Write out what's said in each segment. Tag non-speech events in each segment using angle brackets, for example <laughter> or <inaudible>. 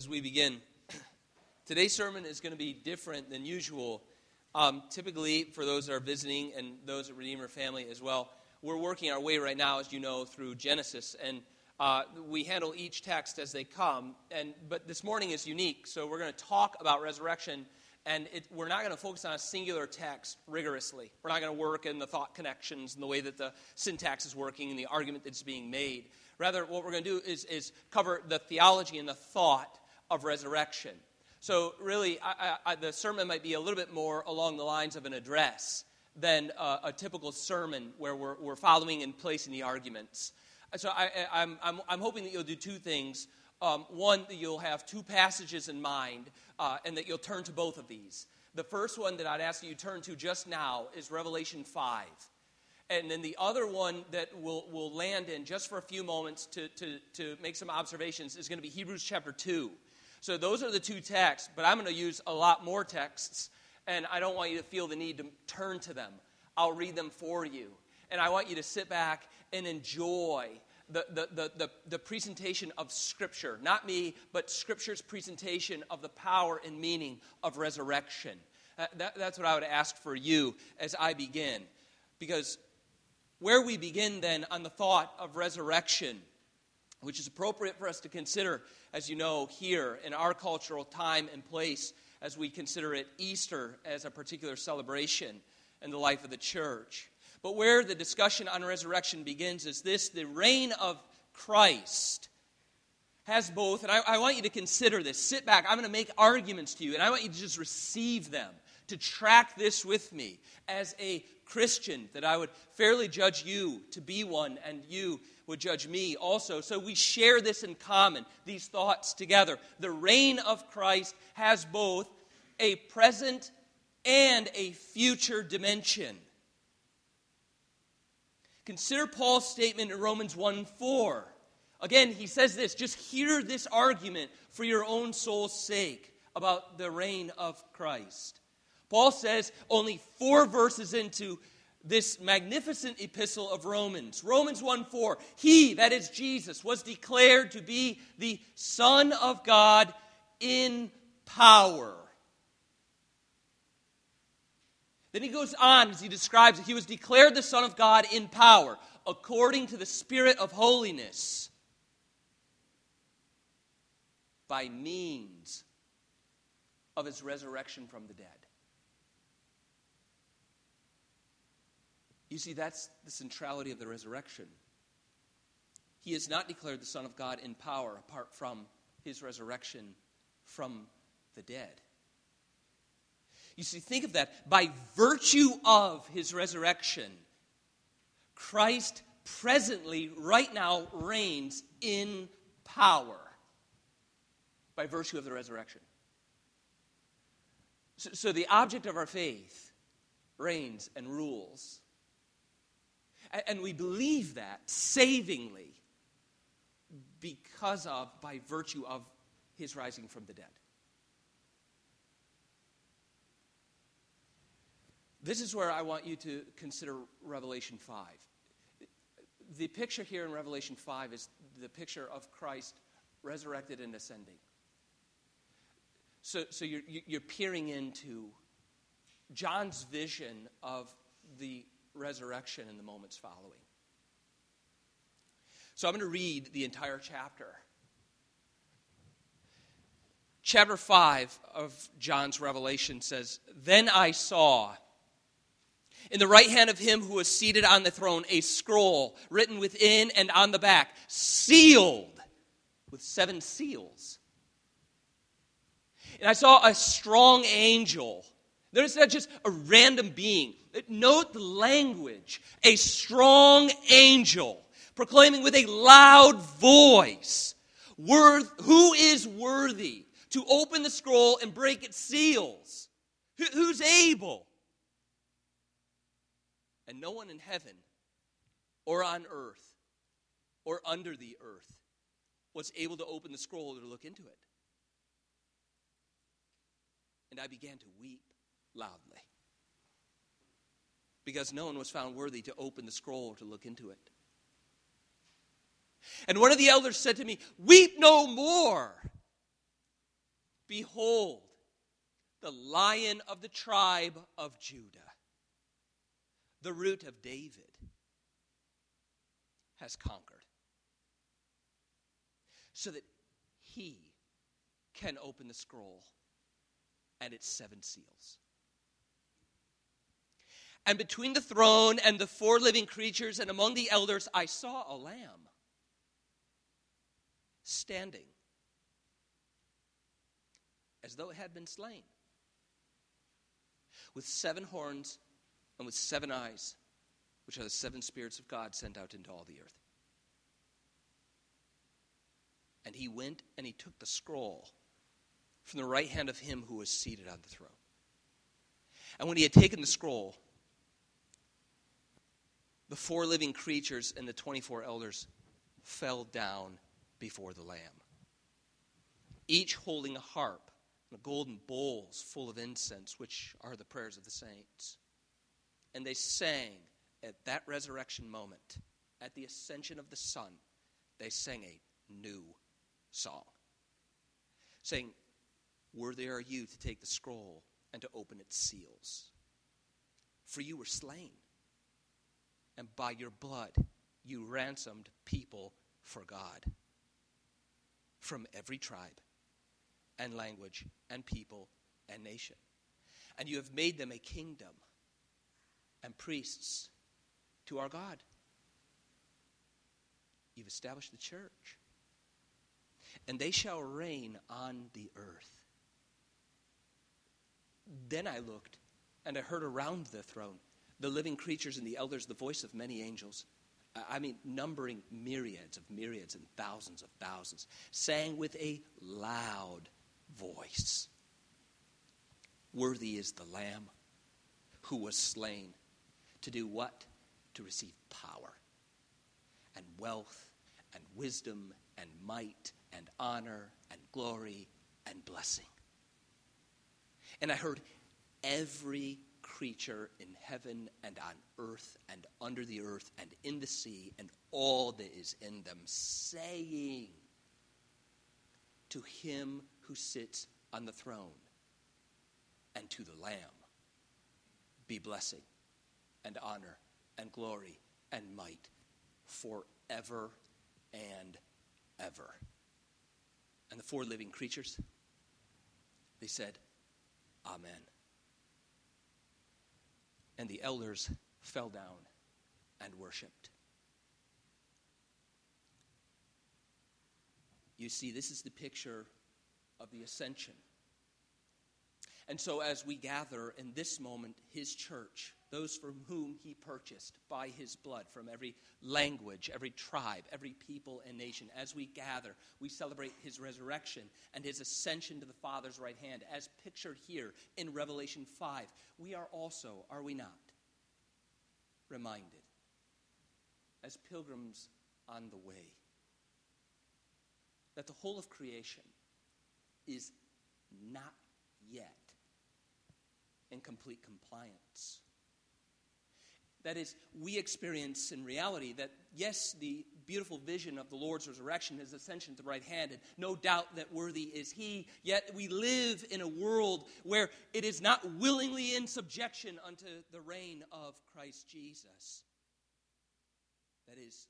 As we begin, <clears throat> today's sermon is going to be different than usual. Um, typically, for those that are visiting and those at Redeemer family as well, we're working our way right now, as you know, through Genesis, and uh, we handle each text as they come. And but this morning is unique, so we're going to talk about resurrection, and it, we're not going to focus on a singular text rigorously. We're not going to work in the thought connections and the way that the syntax is working and the argument that's being made. Rather, what we're going to do is, is cover the theology and the thought of resurrection. So, really, I, I, the sermon might be a little bit more along the lines of an address than a, a typical sermon where we're, we're, following and placing the arguments. So, I, am I'm, I'm hoping that you'll do two things. Um, one, that you'll have two passages in mind, uh, and that you'll turn to both of these. The first one that I'd ask you to turn to just now is Revelation 5. And then the other one that we'll, we'll land in just for a few moments to, to, to make some observations is going to be Hebrews chapter 2. So those are the two texts, but I'm going to use a lot more texts, and I don't want you to feel the need to turn to them. I'll read them for you. And I want you to sit back and enjoy the, the, the, the, the presentation of Scripture. Not me, but Scripture's presentation of the power and meaning of resurrection. Uh, that, that's what I would ask for you as I begin. Because where we begin then on the thought of resurrection which is appropriate for us to consider, as you know, here in our cultural time and place as we consider it Easter as a particular celebration in the life of the church. But where the discussion on resurrection begins is this the reign of Christ has both, and I, I want you to consider this. Sit back. I'm going to make arguments to you, and I want you to just receive them, to track this with me as a Christian, that I would fairly judge you to be one, and you would judge me also. So we share this in common, these thoughts together. The reign of Christ has both a present and a future dimension. Consider Paul's statement in Romans 1 4. Again, he says this just hear this argument for your own soul's sake about the reign of Christ. Paul says, only four verses into this magnificent epistle of Romans. Romans 1 4. He, that is Jesus, was declared to be the Son of God in power. Then he goes on as he describes it. He was declared the Son of God in power, according to the Spirit of holiness, by means of his resurrection from the dead. You see, that's the centrality of the resurrection. He is not declared the Son of God in power apart from his resurrection from the dead. You see, think of that. By virtue of his resurrection, Christ presently, right now, reigns in power by virtue of the resurrection. So, so the object of our faith reigns and rules and we believe that savingly because of, by virtue of his rising from the dead. This is where I want you to consider Revelation 5. The picture here in Revelation 5 is the picture of Christ resurrected and ascending. So, so you're, you're peering into John's vision of the resurrection in the moments following. So I'm going to read the entire chapter. Chapter 5 of John's Revelation says Then I saw in the right hand of him who was seated on the throne a scroll written within and on the back, sealed with seven seals. And I saw a strong angel. There's not just a random being. Note the language. A strong angel proclaiming with a loud voice, Who is worthy to open the scroll and break its seals? Who's able? And no one in heaven or on earth or under the earth was able to open the scroll or look into it. And I began to weep loudly because no one was found worthy to open the scroll to look into it. And one of the elders said to me, Weep no more. Behold, the lion of the tribe of Judah, the root of David, has conquered. So that he can open the scroll and its seven seals. And between the throne and the four living creatures and among the elders, I saw a lamb standing as though it had been slain, with seven horns and with seven eyes, which are the seven spirits of God sent out into all the earth. And he went and he took the scroll from the right hand of him who was seated on the throne. And when he had taken the scroll, the four living creatures and the 24 elders fell down before the Lamb, each holding a harp and golden bowls full of incense, which are the prayers of the saints. And they sang at that resurrection moment, at the ascension of the Son, they sang a new song, saying, Worthy are you to take the scroll and to open its seals. For you were slain, and by your blood you ransomed people for God from every tribe and language and people and nation. And you have made them a kingdom and priests to our God. You've established the church. And they shall reign on the earth. Then I looked, and I heard around the throne the living creatures and the elders the voice of many angels. I mean, numbering myriads of myriads and thousands of thousands, sang with a loud voice Worthy is the Lamb who was slain to do what? To receive power and wealth and wisdom and might and honor and glory and blessing. And I heard every creature in heaven and on earth and under the earth and in the sea and all that is in them saying to him who sits on the throne and to the Lamb be blessing and honor and glory and might forever and ever. And the four living creatures, they said, Amen. And the elders fell down and worshiped. You see, this is the picture of the ascension. And so, as we gather in this moment, his church, those from whom he purchased by his blood from every language, every tribe, every people and nation. As we gather, we celebrate his resurrection and his ascension to the Father's right hand, as pictured here in Revelation 5. We are also, are we not, reminded as pilgrims on the way that the whole of creation is not yet in complete compliance that is, we experience in reality that, yes, the beautiful vision of the Lord's resurrection, his ascension to the right hand, and no doubt that worthy is he, yet we live in a world where it is not willingly in subjection unto the reign of Christ Jesus. That is,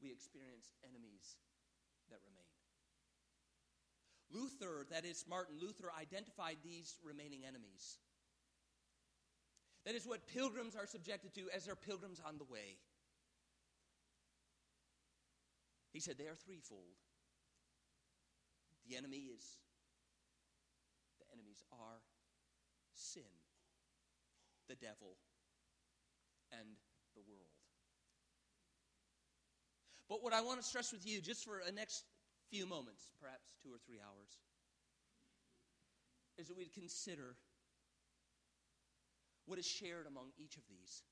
we experience enemies that remain. Luther, that is, Martin Luther, identified these remaining enemies that is what pilgrims are subjected to as they're pilgrims on the way. He said they are threefold. The enemy is, the enemies are sin, the devil, and the world. But what I want to stress with you, just for a next few moments, perhaps two or three hours, is that we'd consider what is shared among each of these.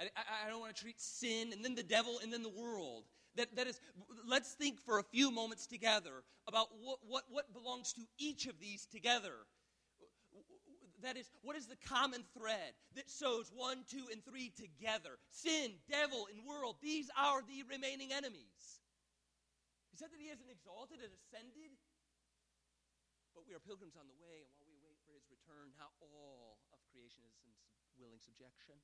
I, I, I, don't want to treat sin and then the devil and then the world. That, that is, let's think for a few moments together about what, what, what belongs to each of these together. That is, what is the common thread that sews one, two, and three together? Sin, devil, and world, these are the remaining enemies. He said that he hasn't exalted and ascended But we are pilgrims on the way, and while return, how all of creation is in willing subjection.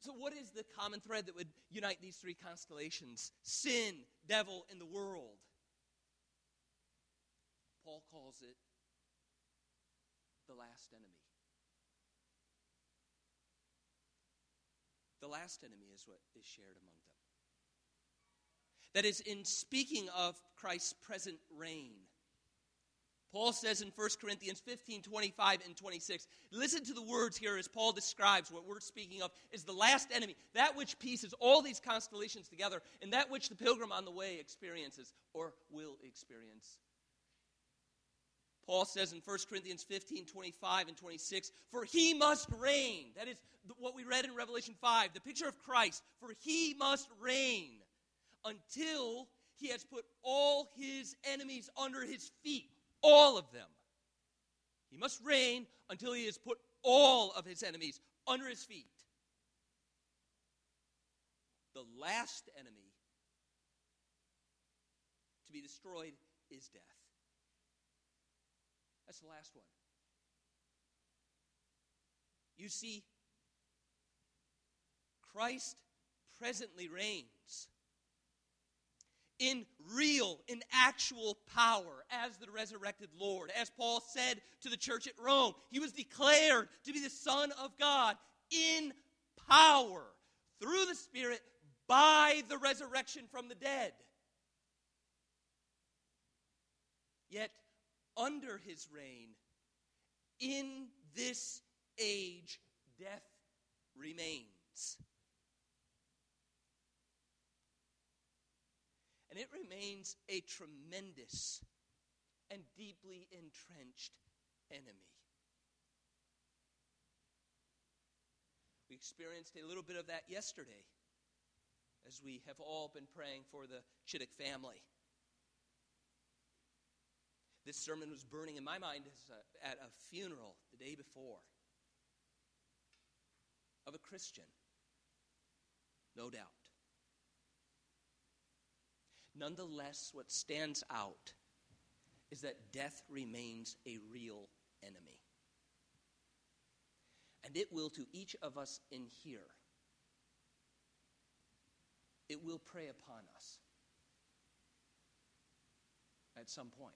So, what is the common thread that would unite these three constellations? Sin, devil, and the world. Paul calls it the last enemy. The last enemy is what is shared among them. That is, in speaking of Christ's present reign, Paul says in 1 Corinthians 15 25 and 26, listen to the words here as Paul describes what we're speaking of is the last enemy, that which pieces all these constellations together, and that which the pilgrim on the way experiences or will experience. Paul says in 1 Corinthians 15 25 and 26, For he must reign. That is what we read in Revelation 5, the picture of Christ. For he must reign until he has put all his enemies under his feet all of them. He must reign until he has put all of his enemies under his feet. The last enemy to be destroyed is death. That's the last one. You see, Christ presently reigns in real, in actual power as the resurrected Lord. As Paul said to the church at Rome, he was declared to be the Son of God in power through the Spirit by the resurrection from the dead. Yet, under his reign, in this age, death remains. And it remains a tremendous and deeply entrenched enemy. We experienced a little bit of that yesterday as we have all been praying for the Chittick family. This sermon was burning in my mind a, at a funeral the day before of a Christian, no doubt. Nonetheless, what stands out is that death remains a real enemy. And it will to each of us in here, it will prey upon us at some point.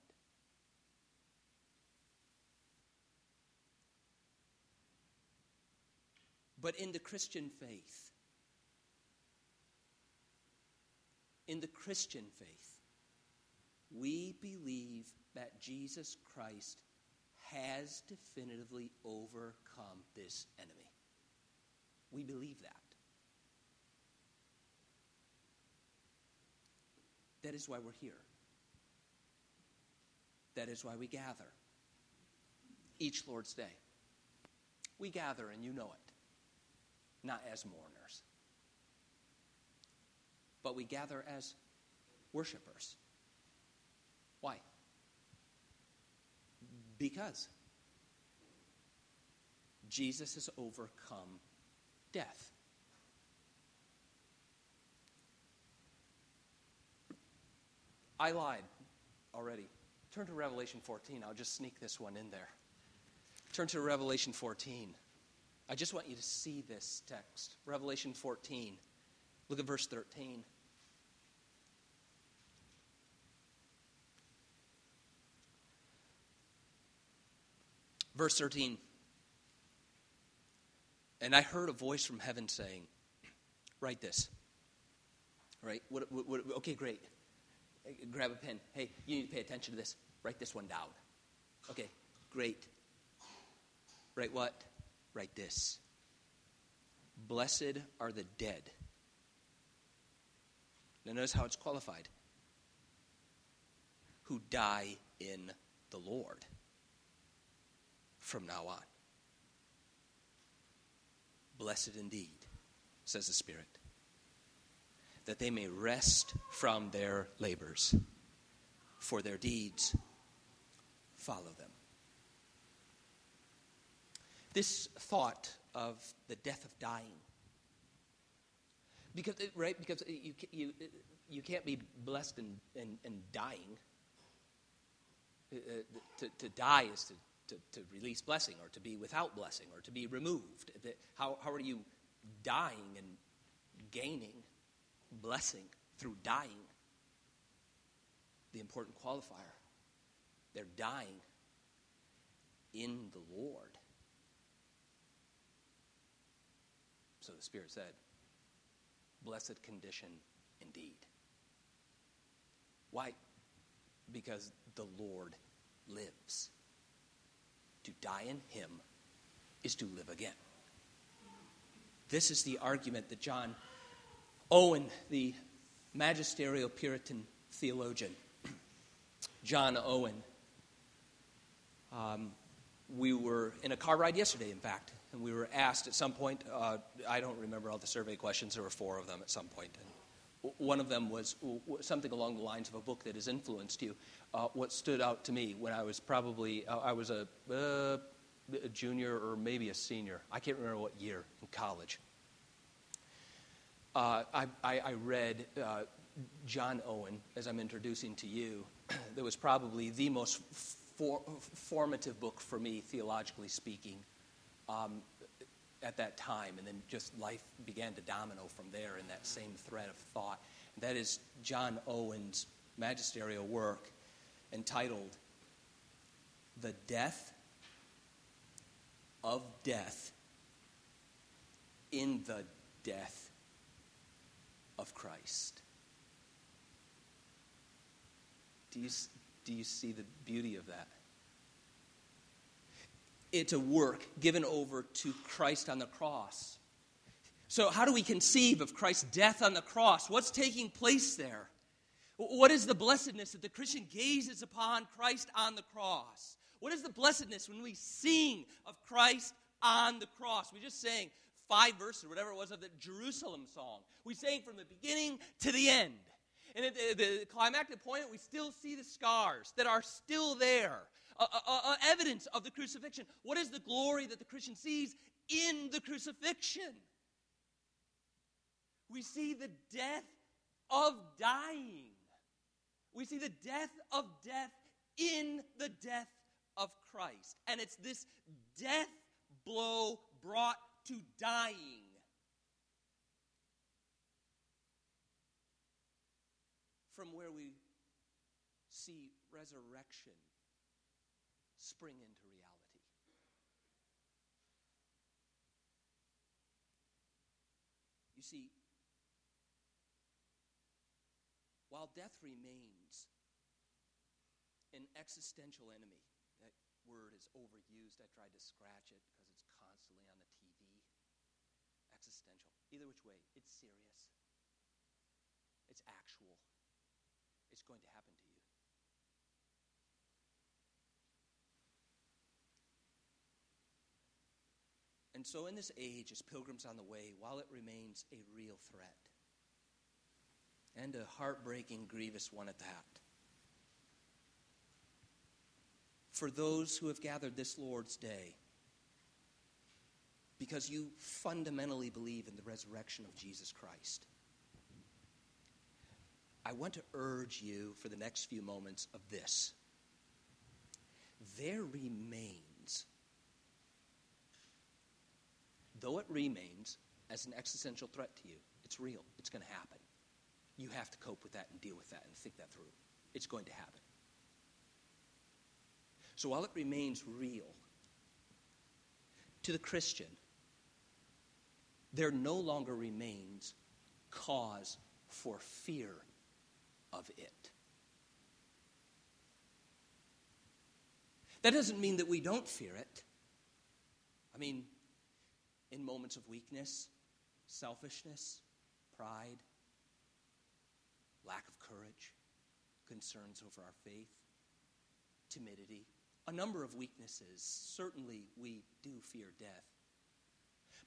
But in the Christian faith, in the Christian faith, we believe that Jesus Christ has definitively overcome this enemy. We believe that. That is why we're here. That is why we gather each Lord's Day. We gather, and you know it, not as mourners but we gather as worshipers. Why? Because Jesus has overcome death. I lied already. Turn to Revelation 14. I'll just sneak this one in there. Turn to Revelation 14. I just want you to see this text. Revelation 14. Look at verse 13. Verse 13. And I heard a voice from heaven saying, Write this. Right? What, what, what, okay, great. Grab a pen. Hey, you need to pay attention to this. Write this one down. Okay, great. Write what? Write this. Blessed are the dead. Now, notice how it's qualified who die in the Lord from now on. Blessed indeed, says the Spirit, that they may rest from their labors, for their deeds follow them. This thought of the death of dying, because right, because you you you can't be blessed and, dying Uh, uh, to, to die is to, to, to, release blessing, or to be without blessing, or to be removed. How, how are you dying and gaining blessing through dying? The important qualifier. They're dying in the Lord. So the Spirit said, Blessed condition indeed. Why? Because the Lord lives. To die in Him is to live again. This is the argument that John Owen, the magisterial Puritan theologian, John Owen, um, we were in a car ride yesterday, in fact, and we were asked at some point, uh, I don't remember all the survey questions, there were four of them at some point. And one of them was something along the lines of a book that has influenced you. Uh, what stood out to me when I was probably, uh, I was a, uh, a, junior or maybe a senior. I can't remember what year in college. Uh, I, I, I, read uh, John Owen, as I'm introducing to you, <clears throat> that was probably the most for, formative book for me, theologically speaking, um, at that time. And then just life began to domino from there in that same thread of thought. And that is John Owen's magisterial work entitled The Death of Death in the Death of Christ. Do you, do you see the beauty of that? It's a work given over to Christ on the cross. So, how do we conceive of Christ's death on the cross? What's taking place there? What is the blessedness that the Christian gazes upon Christ on the cross? What is the blessedness when we sing of Christ on the cross? We just sang five verses, whatever it was, of the Jerusalem song. We sang from the beginning to the end. And at the, the climactic point, we still see the scars that are still there, uh, uh, evidence of the crucifixion. What is the glory that the Christian sees in the crucifixion? We see the death of dying. We see the death of death in the death of Christ. And it's this death blow brought to dying from where we see resurrection spring into reality. You see, while death remains an existential enemy, that word is overused. I tried to scratch it because it's constantly on the TV. Existential. Either which way, it's serious, it's actual it's going to happen to you. And so, in this age, as pilgrims on the way, while it remains a real threat, and a heartbreaking, grievous one at that, for those who have gathered this Lord's day, because you fundamentally believe in the resurrection of Jesus Christ, I want to urge you for the next few moments of this. There remains, though it remains as an existential threat to you, it's real, it's going to happen. You have to cope with that and deal with that and think that through. It's going to happen. So while it remains real, to the Christian, there no longer remains cause for fear of it. That doesn't mean that we don't fear it. I mean, in moments of weakness, selfishness, pride, lack of courage, concerns over our faith, timidity, a number of weaknesses, certainly we do fear death.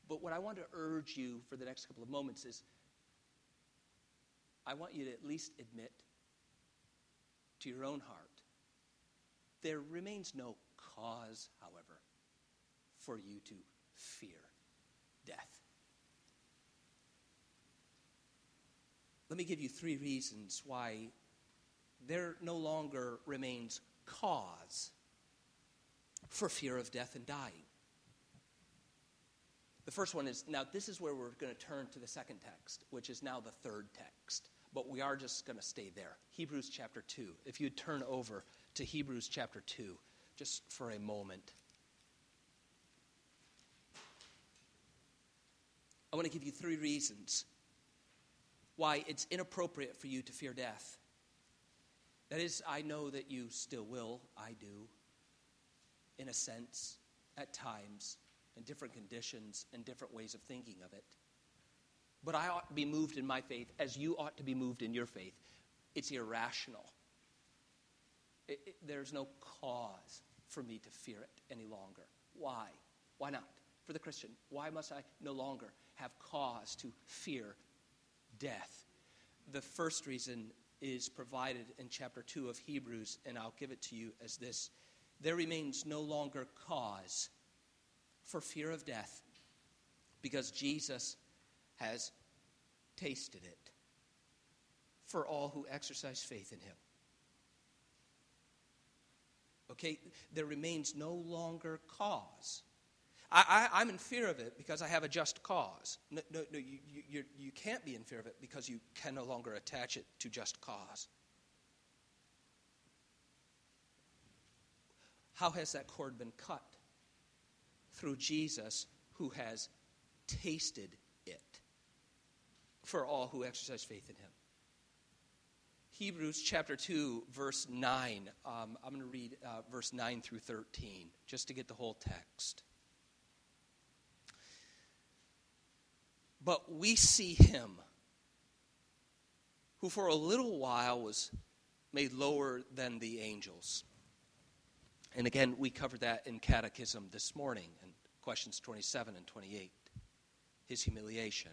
But what I want to urge you for the next couple of moments is I want you to at least admit to your own heart there remains no cause, however, for you to fear death. Let me give you three reasons why there no longer remains cause for fear of death and dying. The first one is now, this is where we're going to turn to the second text, which is now the third text. But we are just going to stay there. Hebrews chapter 2. If you turn over to Hebrews chapter 2, just for a moment. I want to give you three reasons why it's inappropriate for you to fear death. That is, I know that you still will. I do. In a sense, at times, in different conditions and different ways of thinking of it. But I ought to be moved in my faith as you ought to be moved in your faith. It's irrational. It, it, there's no cause for me to fear it any longer. Why? Why not? For the Christian, why must I no longer have cause to fear death? The first reason is provided in chapter 2 of Hebrews, and I'll give it to you as this There remains no longer cause for fear of death because Jesus has tasted it for all who exercise faith in him. Okay, there remains no longer cause. I, am in fear of it because I have a just cause. No, no, no you, you, you can't be in fear of it because you can no longer attach it to just cause. How has that cord been cut? Through Jesus, who has tasted it for all who exercise faith in him. Hebrews chapter 2, verse 9. Um, I'm going to read uh, verse 9 through 13 just to get the whole text. But we see him who for a little while was made lower than the angels. And again, we covered that in Catechism this morning in questions 27 and 28. His humiliation.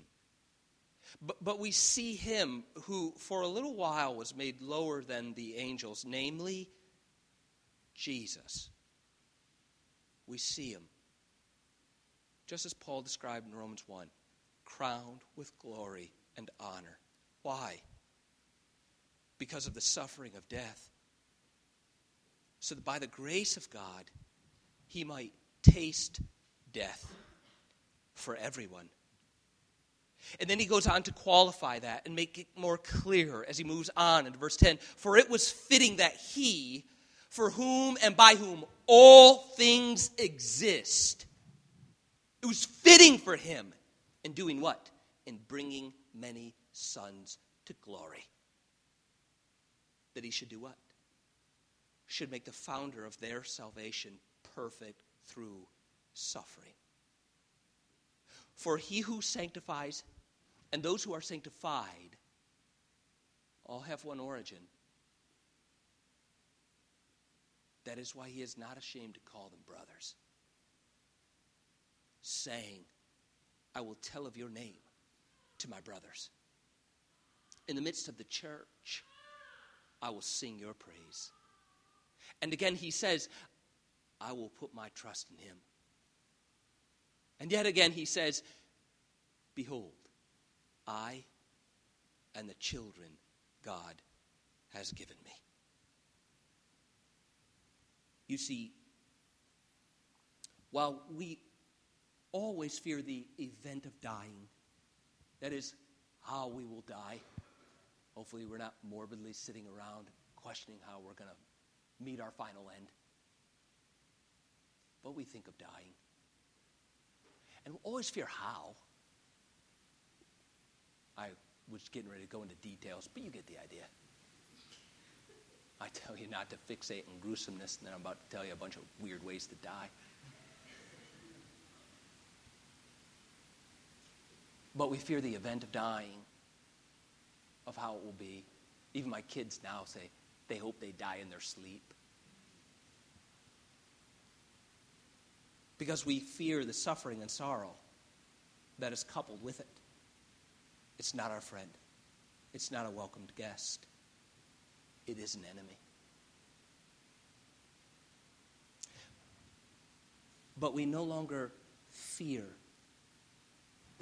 But, but we see him who, for a little while, was made lower than the angels, namely Jesus. We see him, just as Paul described in Romans 1, crowned with glory and honor. Why? Because of the suffering of death. So that by the grace of God, he might taste death for everyone. And then he goes on to qualify that and make it more clear as he moves on in verse 10. For it was fitting that he, for whom and by whom all things exist, it was fitting for him in doing what? In bringing many sons to glory. That he should do what? Should make the founder of their salvation perfect through suffering. For he who sanctifies and those who are sanctified all have one origin. That is why he is not ashamed to call them brothers, saying, I will tell of your name to my brothers. In the midst of the church, I will sing your praise. And again, he says, I will put my trust in him. And yet again, he says, Behold, I and the children God has given me. You see, while we always fear the event of dying, that is, how we will die, hopefully, we're not morbidly sitting around questioning how we're going to meet our final end. But we think of dying. And we always fear how. I was getting ready to go into details, but you get the idea. I tell you not to fixate on gruesomeness, and then I'm about to tell you a bunch of weird ways to die. But we fear the event of dying, of how it will be. Even my kids now say they hope they die in their sleep. Because we fear the suffering and sorrow that is coupled with it. It's not our friend. It's not a welcomed guest. It is an enemy. But we no longer fear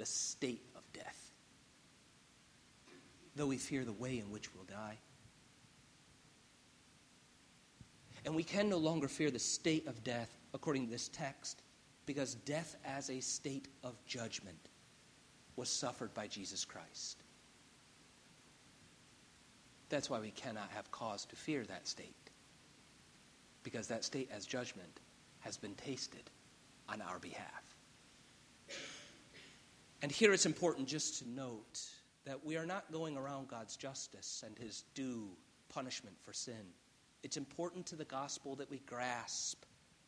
the state of death, though we fear the way in which we'll die. And we can no longer fear the state of death according to this text because death as a state of judgment was suffered by Jesus Christ. That's why we cannot have cause to fear that state because that state as judgment has been tasted on our behalf. And here it's important just to note that we are not going around God's justice and his due punishment for sin. It's important to the gospel that we grasp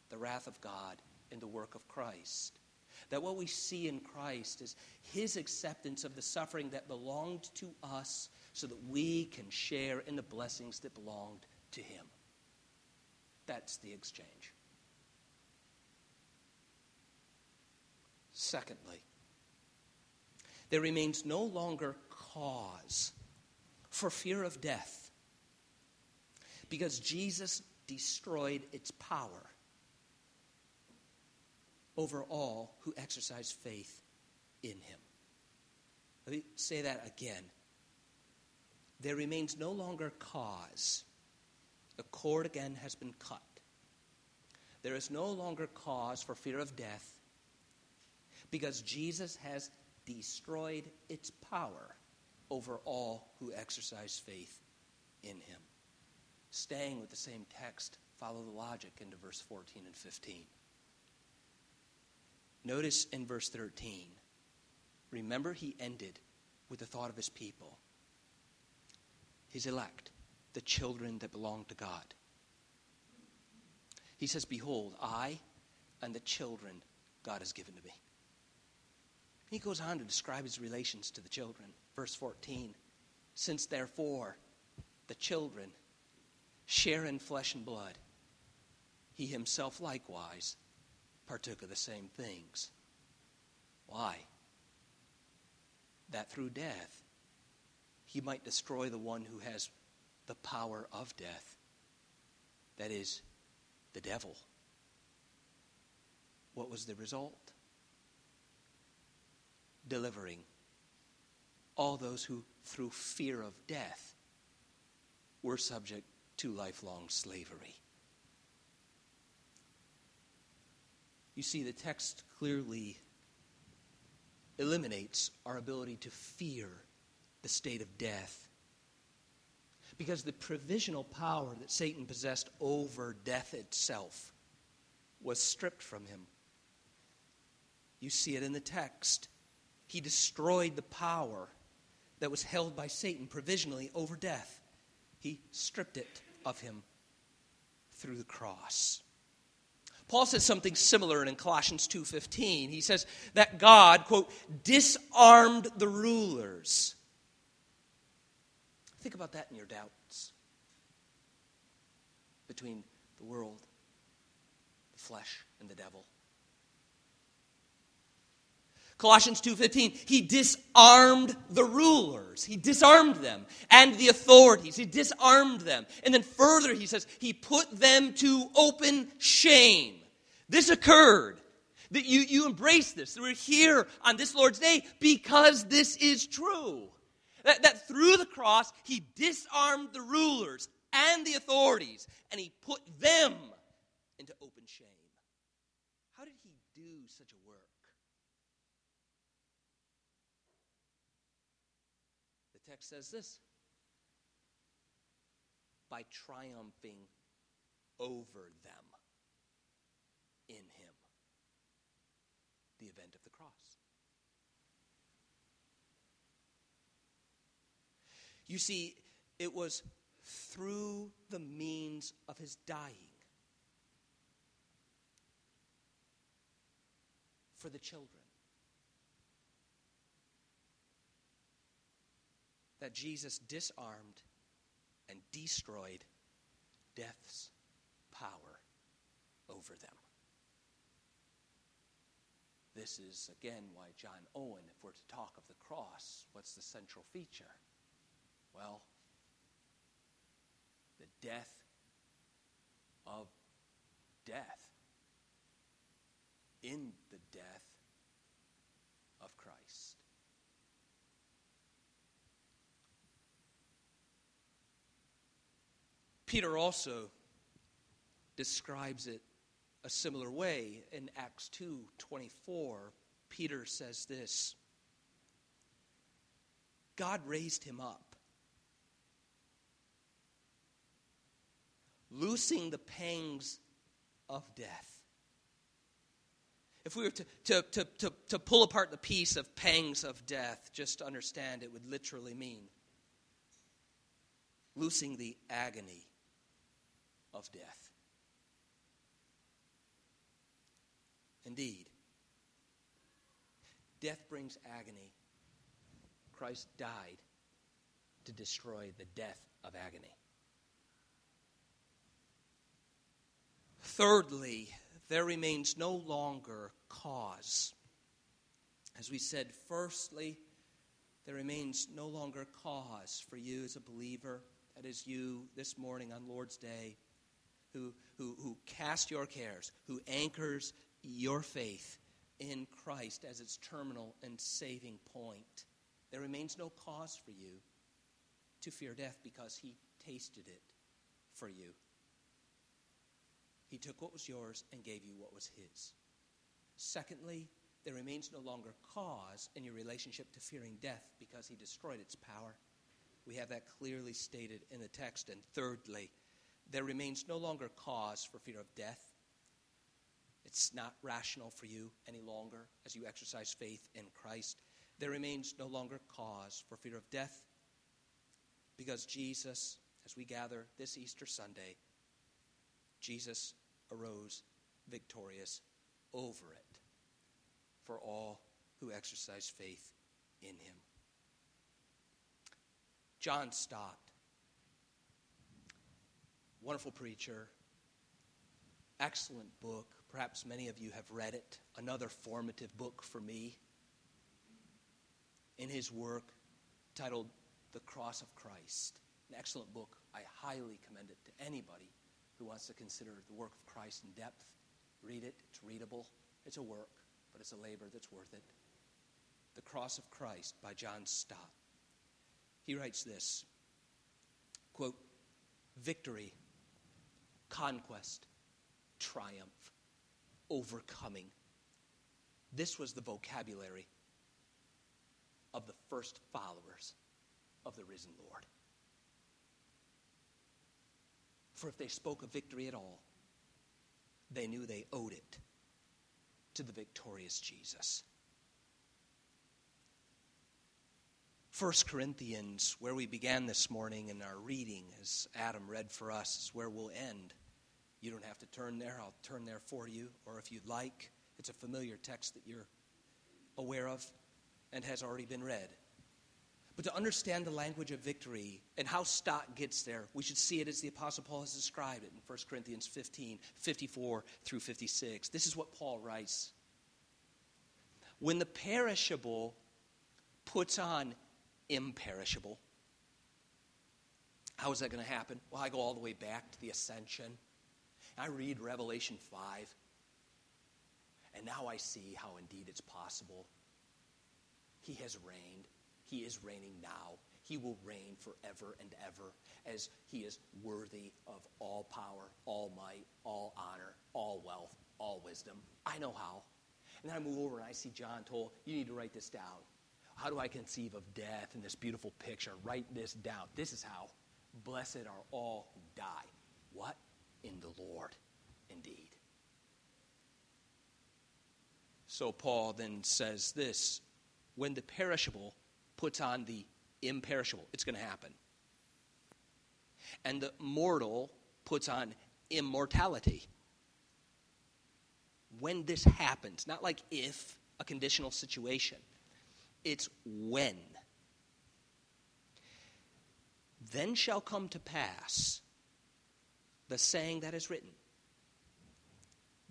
the wrath of God in the work of Christ. That what we see in Christ is his acceptance of the suffering that belonged to us so that we can share in the blessings that belonged to him. That's the exchange. Secondly, there remains no longer cause for fear of death because Jesus destroyed its power over all who exercise faith in him. Let me say that again. There remains no longer cause. The cord again has been cut. There is no longer cause for fear of death because Jesus has destroyed its power over all who exercise faith in him. Staying with the same text, follow the logic into verse 14 and 15. Notice in verse 13, remember he ended with the thought of his people, his elect, the children that belong to God. He says, Behold, I and the children God has given to me. He goes on to describe his relations to the children. Verse 14 Since therefore the children share in flesh and blood, he himself likewise partook of the same things. Why? That through death he might destroy the one who has the power of death. That is, the devil. What was the result? Delivering all those who, through fear of death, were subject to lifelong slavery. You see, the text clearly eliminates our ability to fear the state of death. Because the provisional power that Satan possessed over death itself was stripped from him. You see it in the text. He destroyed the power that was held by Satan provisionally over death. He stripped it of him through the cross. Paul says something similar in Colossians 2:15. He says that God, quote, disarmed the rulers. Think about that in your doubts between the world, the flesh, and the devil. Colossians 2:15 he disarmed the rulers. He disarmed them and the authorities. He disarmed them. And then further he says he put them to open shame. This occurred. That you, you embrace this. We're here on this Lord's day because this is true. That, that through the cross he disarmed the rulers and the authorities and he put them into open shame. How did he do such a work text says this by triumphing over them in Him. The event of the cross. You see, it was through the means of His dying for the children that Jesus disarmed and destroyed death's power over them. This is, again, why John Owen, if we're to talk of the cross, what's the central feature? Well, the death of death in the death of Christ. Peter also describes it a similar way. In Acts 2:24. Peter says this God raised him up, loosing the pangs of death. If we were to, to, to, to, to pull apart the piece of pangs of death, just to understand it would literally mean loosing the agony of death. Indeed, death brings agony. Christ died to destroy the death of agony. Thirdly, there remains no longer cause. As we said, firstly, there remains no longer cause for you as a believer, that is, you this morning on Lord's Day, who, who, who cast your cares, who anchors your faith in Christ as its terminal and saving point. There remains no cause for you to fear death because he tasted it for you. He took what was yours and gave you what was his. Secondly, there remains no longer cause in your relationship to fearing death because he destroyed its power. We have that clearly stated in the text. And thirdly, there remains no longer cause for fear of death. It's not rational for you any longer as you exercise faith in Christ. There remains no longer cause for fear of death because Jesus, as we gather this Easter Sunday, Jesus arose victorious over it for all who exercise faith in him. John Stott, wonderful preacher, excellent book. Perhaps many of you have read it. Another formative book for me. In his work titled The Cross of Christ, an excellent book. I highly commend it to anybody who wants to consider the work of Christ in depth. Read it, it's readable. It's a work, but it's a labor that's worth it. The Cross of Christ by John Stott. He writes this quote, victory, conquest, triumph, overcoming. This was the vocabulary of the first followers of the risen Lord. For if they spoke of victory at all, they knew they owed it to the victorious Jesus. 1 Corinthians, where we began this morning in our reading, as Adam read for us, is where we'll end. You don't have to turn there, I'll turn there for you, or if you'd like, it's a familiar text that you're aware of and has already been read. But to understand the language of victory and how Stott gets there, we should see it as the Apostle Paul has described it in 1 Corinthians 15, 54 through 56. This is what Paul writes. When the perishable puts on imperishable, how is that going to happen? Well, I go all the way back to the ascension. I read Revelation 5, and now I see how indeed it's possible. He has reigned he is reigning now. He will reign forever and ever as he is worthy of all power, all might, all honor, all wealth, all wisdom. I know how. And then I move over and I see John told, you need to write this down. How do I conceive of death in this beautiful picture? Write this down. This is how. Blessed are all who die. What? In the Lord, indeed. So Paul then says this when the perishable puts on the imperishable. It's going to happen. And the mortal puts on immortality. When this happens, not like if, a conditional situation, it's when. Then shall come to pass the saying that is written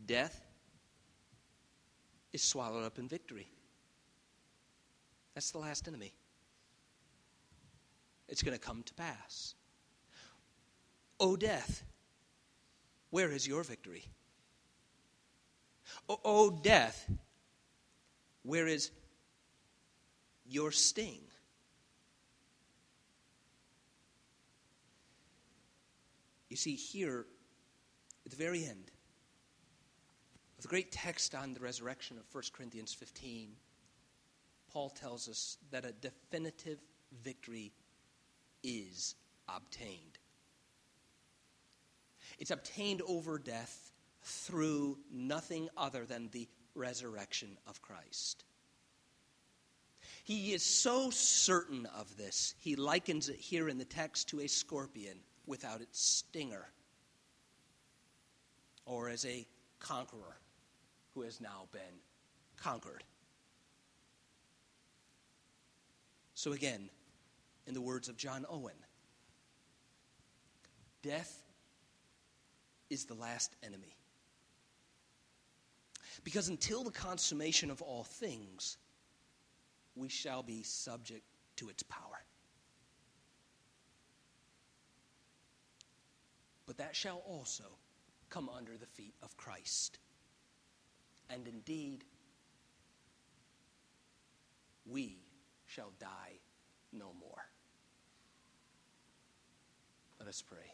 Death is swallowed up in victory. That's the last enemy. It's going to come to pass. O death, where is your victory? O, death, where is your sting? You see, here at the very end of the great text on the resurrection of 1 Corinthians 15, Paul tells us that a definitive victory is obtained. It's obtained over death through nothing other than the resurrection of Christ. He is so certain of this, he likens it here in the text to a scorpion without its stinger, or as a conqueror who has now been conquered. So, again, in the words of John Owen, death is the last enemy. Because until the consummation of all things, we shall be subject to its power. But that shall also come under the feet of Christ. And indeed, we shall die no more. Let us pray.